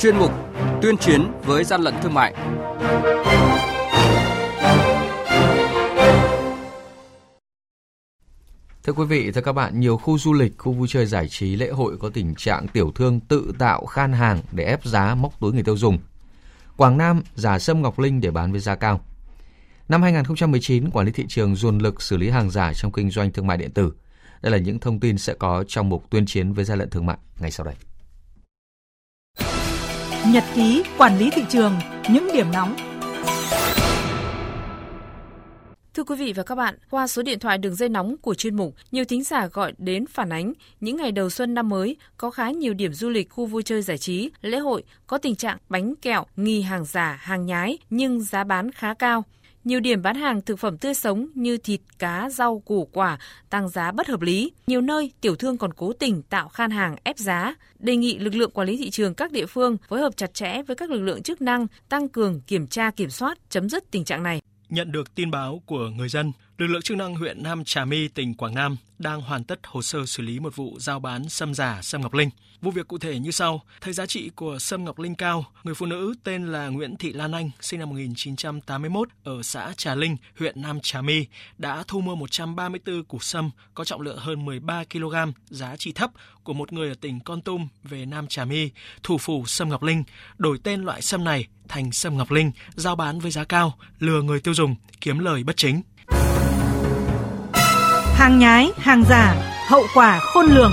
chuyên mục Tuyên chiến với gian lận thương mại. Thưa quý vị, thưa các bạn, nhiều khu du lịch, khu vui chơi giải trí, lễ hội có tình trạng tiểu thương tự tạo khan hàng để ép giá móc túi người tiêu dùng. Quảng Nam giả sâm ngọc linh để bán với giá cao. Năm 2019, quản lý thị trường dồn lực xử lý hàng giả trong kinh doanh thương mại điện tử. Đây là những thông tin sẽ có trong mục tuyên chiến với gian lận thương mại ngay sau đây. Nhật ký quản lý thị trường, những điểm nóng Thưa quý vị và các bạn, qua số điện thoại đường dây nóng của chuyên mục, nhiều thính giả gọi đến phản ánh những ngày đầu xuân năm mới có khá nhiều điểm du lịch, khu vui chơi giải trí, lễ hội có tình trạng bánh kẹo, nghi hàng giả, hàng nhái nhưng giá bán khá cao. Nhiều điểm bán hàng thực phẩm tươi sống như thịt, cá, rau, củ quả tăng giá bất hợp lý. Nhiều nơi tiểu thương còn cố tình tạo khan hàng ép giá. Đề nghị lực lượng quản lý thị trường các địa phương phối hợp chặt chẽ với các lực lượng chức năng tăng cường kiểm tra kiểm soát chấm dứt tình trạng này. Nhận được tin báo của người dân, lực lượng chức năng huyện Nam Trà My, tỉnh Quảng Nam đang hoàn tất hồ sơ xử lý một vụ giao bán sâm giả sâm ngọc linh. Vụ việc cụ thể như sau: thấy giá trị của sâm ngọc linh cao, người phụ nữ tên là Nguyễn Thị Lan Anh, sinh năm 1981 ở xã Trà Linh, huyện Nam Trà My đã thu mua 134 củ sâm có trọng lượng hơn 13 kg, giá trị thấp của một người ở tỉnh Con Tum về Nam Trà My, thủ phủ sâm ngọc linh, đổi tên loại sâm này thành sâm ngọc linh, giao bán với giá cao, lừa người tiêu dùng, kiếm lời bất chính. Hàng nhái, hàng giả, hậu quả khôn lường.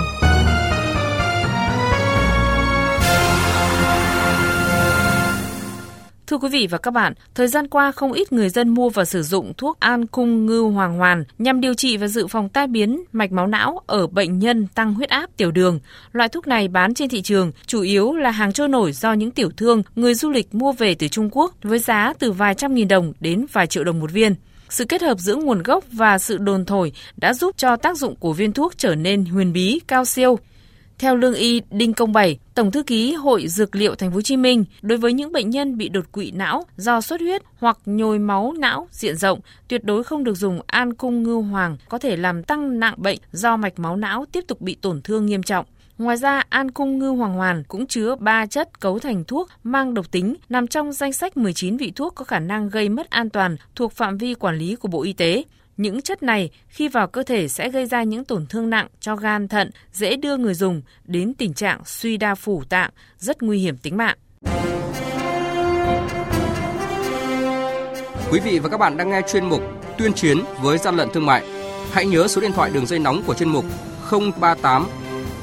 Thưa quý vị và các bạn, thời gian qua không ít người dân mua và sử dụng thuốc An Cung Ngư Hoàng Hoàn nhằm điều trị và dự phòng tai biến mạch máu não ở bệnh nhân tăng huyết áp tiểu đường. Loại thuốc này bán trên thị trường chủ yếu là hàng trôi nổi do những tiểu thương, người du lịch mua về từ Trung Quốc với giá từ vài trăm nghìn đồng đến vài triệu đồng một viên. Sự kết hợp giữa nguồn gốc và sự đồn thổi đã giúp cho tác dụng của viên thuốc trở nên huyền bí, cao siêu. Theo lương y Đinh Công Bảy, Tổng thư ký Hội Dược liệu Thành phố Hồ Chí Minh, đối với những bệnh nhân bị đột quỵ não do xuất huyết hoặc nhồi máu não diện rộng, tuyệt đối không được dùng an cung Ngưu hoàng có thể làm tăng nặng bệnh do mạch máu não tiếp tục bị tổn thương nghiêm trọng. Ngoài ra, an cung ngư hoàng hoàn cũng chứa 3 chất cấu thành thuốc mang độc tính nằm trong danh sách 19 vị thuốc có khả năng gây mất an toàn thuộc phạm vi quản lý của Bộ Y tế. Những chất này khi vào cơ thể sẽ gây ra những tổn thương nặng cho gan thận, dễ đưa người dùng đến tình trạng suy đa phủ tạng, rất nguy hiểm tính mạng. Quý vị và các bạn đang nghe chuyên mục Tuyên chiến với gian lận thương mại. Hãy nhớ số điện thoại đường dây nóng của chuyên mục 038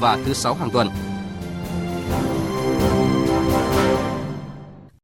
và thứ sáu hàng tuần.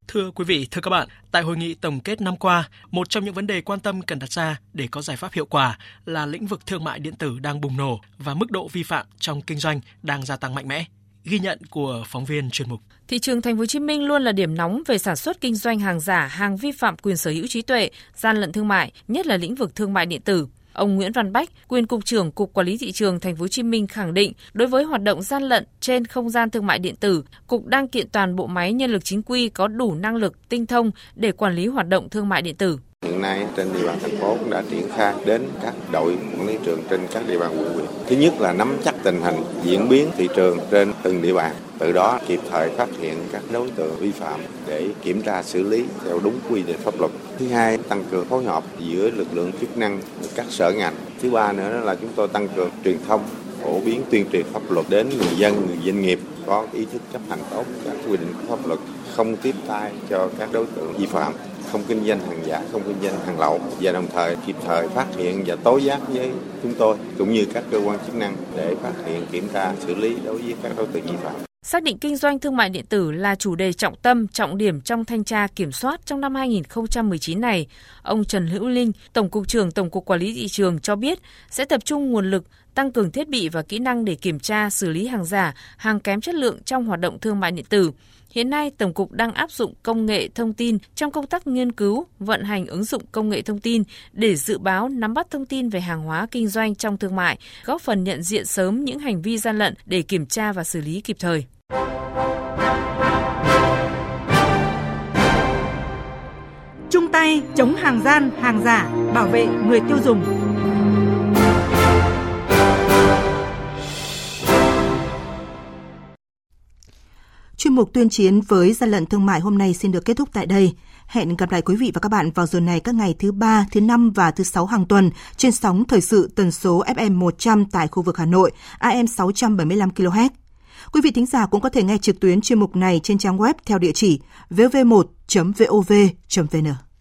Thưa quý vị, thưa các bạn, tại hội nghị tổng kết năm qua, một trong những vấn đề quan tâm cần đặt ra để có giải pháp hiệu quả là lĩnh vực thương mại điện tử đang bùng nổ và mức độ vi phạm trong kinh doanh đang gia tăng mạnh mẽ. Ghi nhận của phóng viên chuyên mục. Thị trường Thành phố Hồ Chí Minh luôn là điểm nóng về sản xuất kinh doanh hàng giả, hàng vi phạm quyền sở hữu trí tuệ, gian lận thương mại, nhất là lĩnh vực thương mại điện tử. Ông Nguyễn Văn Bách, quyền cục trưởng Cục Quản lý thị trường Thành phố Hồ Chí Minh khẳng định, đối với hoạt động gian lận trên không gian thương mại điện tử, cục đang kiện toàn bộ máy nhân lực chính quy có đủ năng lực, tinh thông để quản lý hoạt động thương mại điện tử. Hiện nay trên địa bàn thành phố cũng đã triển khai đến các đội quản lý trường trên các địa bàn quận huyện. Thứ nhất là nắm chắc tình hình diễn biến thị trường trên từng địa bàn, từ đó kịp thời phát hiện các đối tượng vi phạm để kiểm tra xử lý theo đúng quy định pháp luật. Thứ hai, tăng cường phối hợp giữa lực lượng chức năng các sở ngành. Thứ ba nữa là chúng tôi tăng cường truyền thông phổ biến tuyên truyền pháp luật đến người dân, người doanh nghiệp có ý thức chấp hành tốt các quy định của pháp luật, không tiếp tay cho các đối tượng vi phạm không kinh doanh hàng giả, không kinh doanh hàng lậu và đồng thời kịp thời phát hiện và tố giác với chúng tôi cũng như các cơ quan chức năng để phát hiện, kiểm tra, xử lý đối với các đối tượng vi phạm. Xác định kinh doanh thương mại điện tử là chủ đề trọng tâm, trọng điểm trong thanh tra kiểm soát trong năm 2019 này. Ông Trần Hữu Linh, Tổng cục trưởng Tổng cục Quản lý thị trường cho biết sẽ tập trung nguồn lực tăng cường thiết bị và kỹ năng để kiểm tra, xử lý hàng giả, hàng kém chất lượng trong hoạt động thương mại điện tử. Hiện nay, Tổng cục đang áp dụng công nghệ thông tin trong công tác nghiên cứu, vận hành ứng dụng công nghệ thông tin để dự báo nắm bắt thông tin về hàng hóa kinh doanh trong thương mại, góp phần nhận diện sớm những hành vi gian lận để kiểm tra và xử lý kịp thời. Chung tay chống hàng gian, hàng giả, bảo vệ người tiêu dùng. Chuyên mục tuyên chiến với gian lận thương mại hôm nay xin được kết thúc tại đây. Hẹn gặp lại quý vị và các bạn vào giờ này các ngày thứ ba, thứ năm và thứ sáu hàng tuần trên sóng thời sự tần số FM 100 tại khu vực Hà Nội, AM 675 kHz. Quý vị thính giả cũng có thể nghe trực tuyến chuyên mục này trên trang web theo địa chỉ vv1.vov.vn.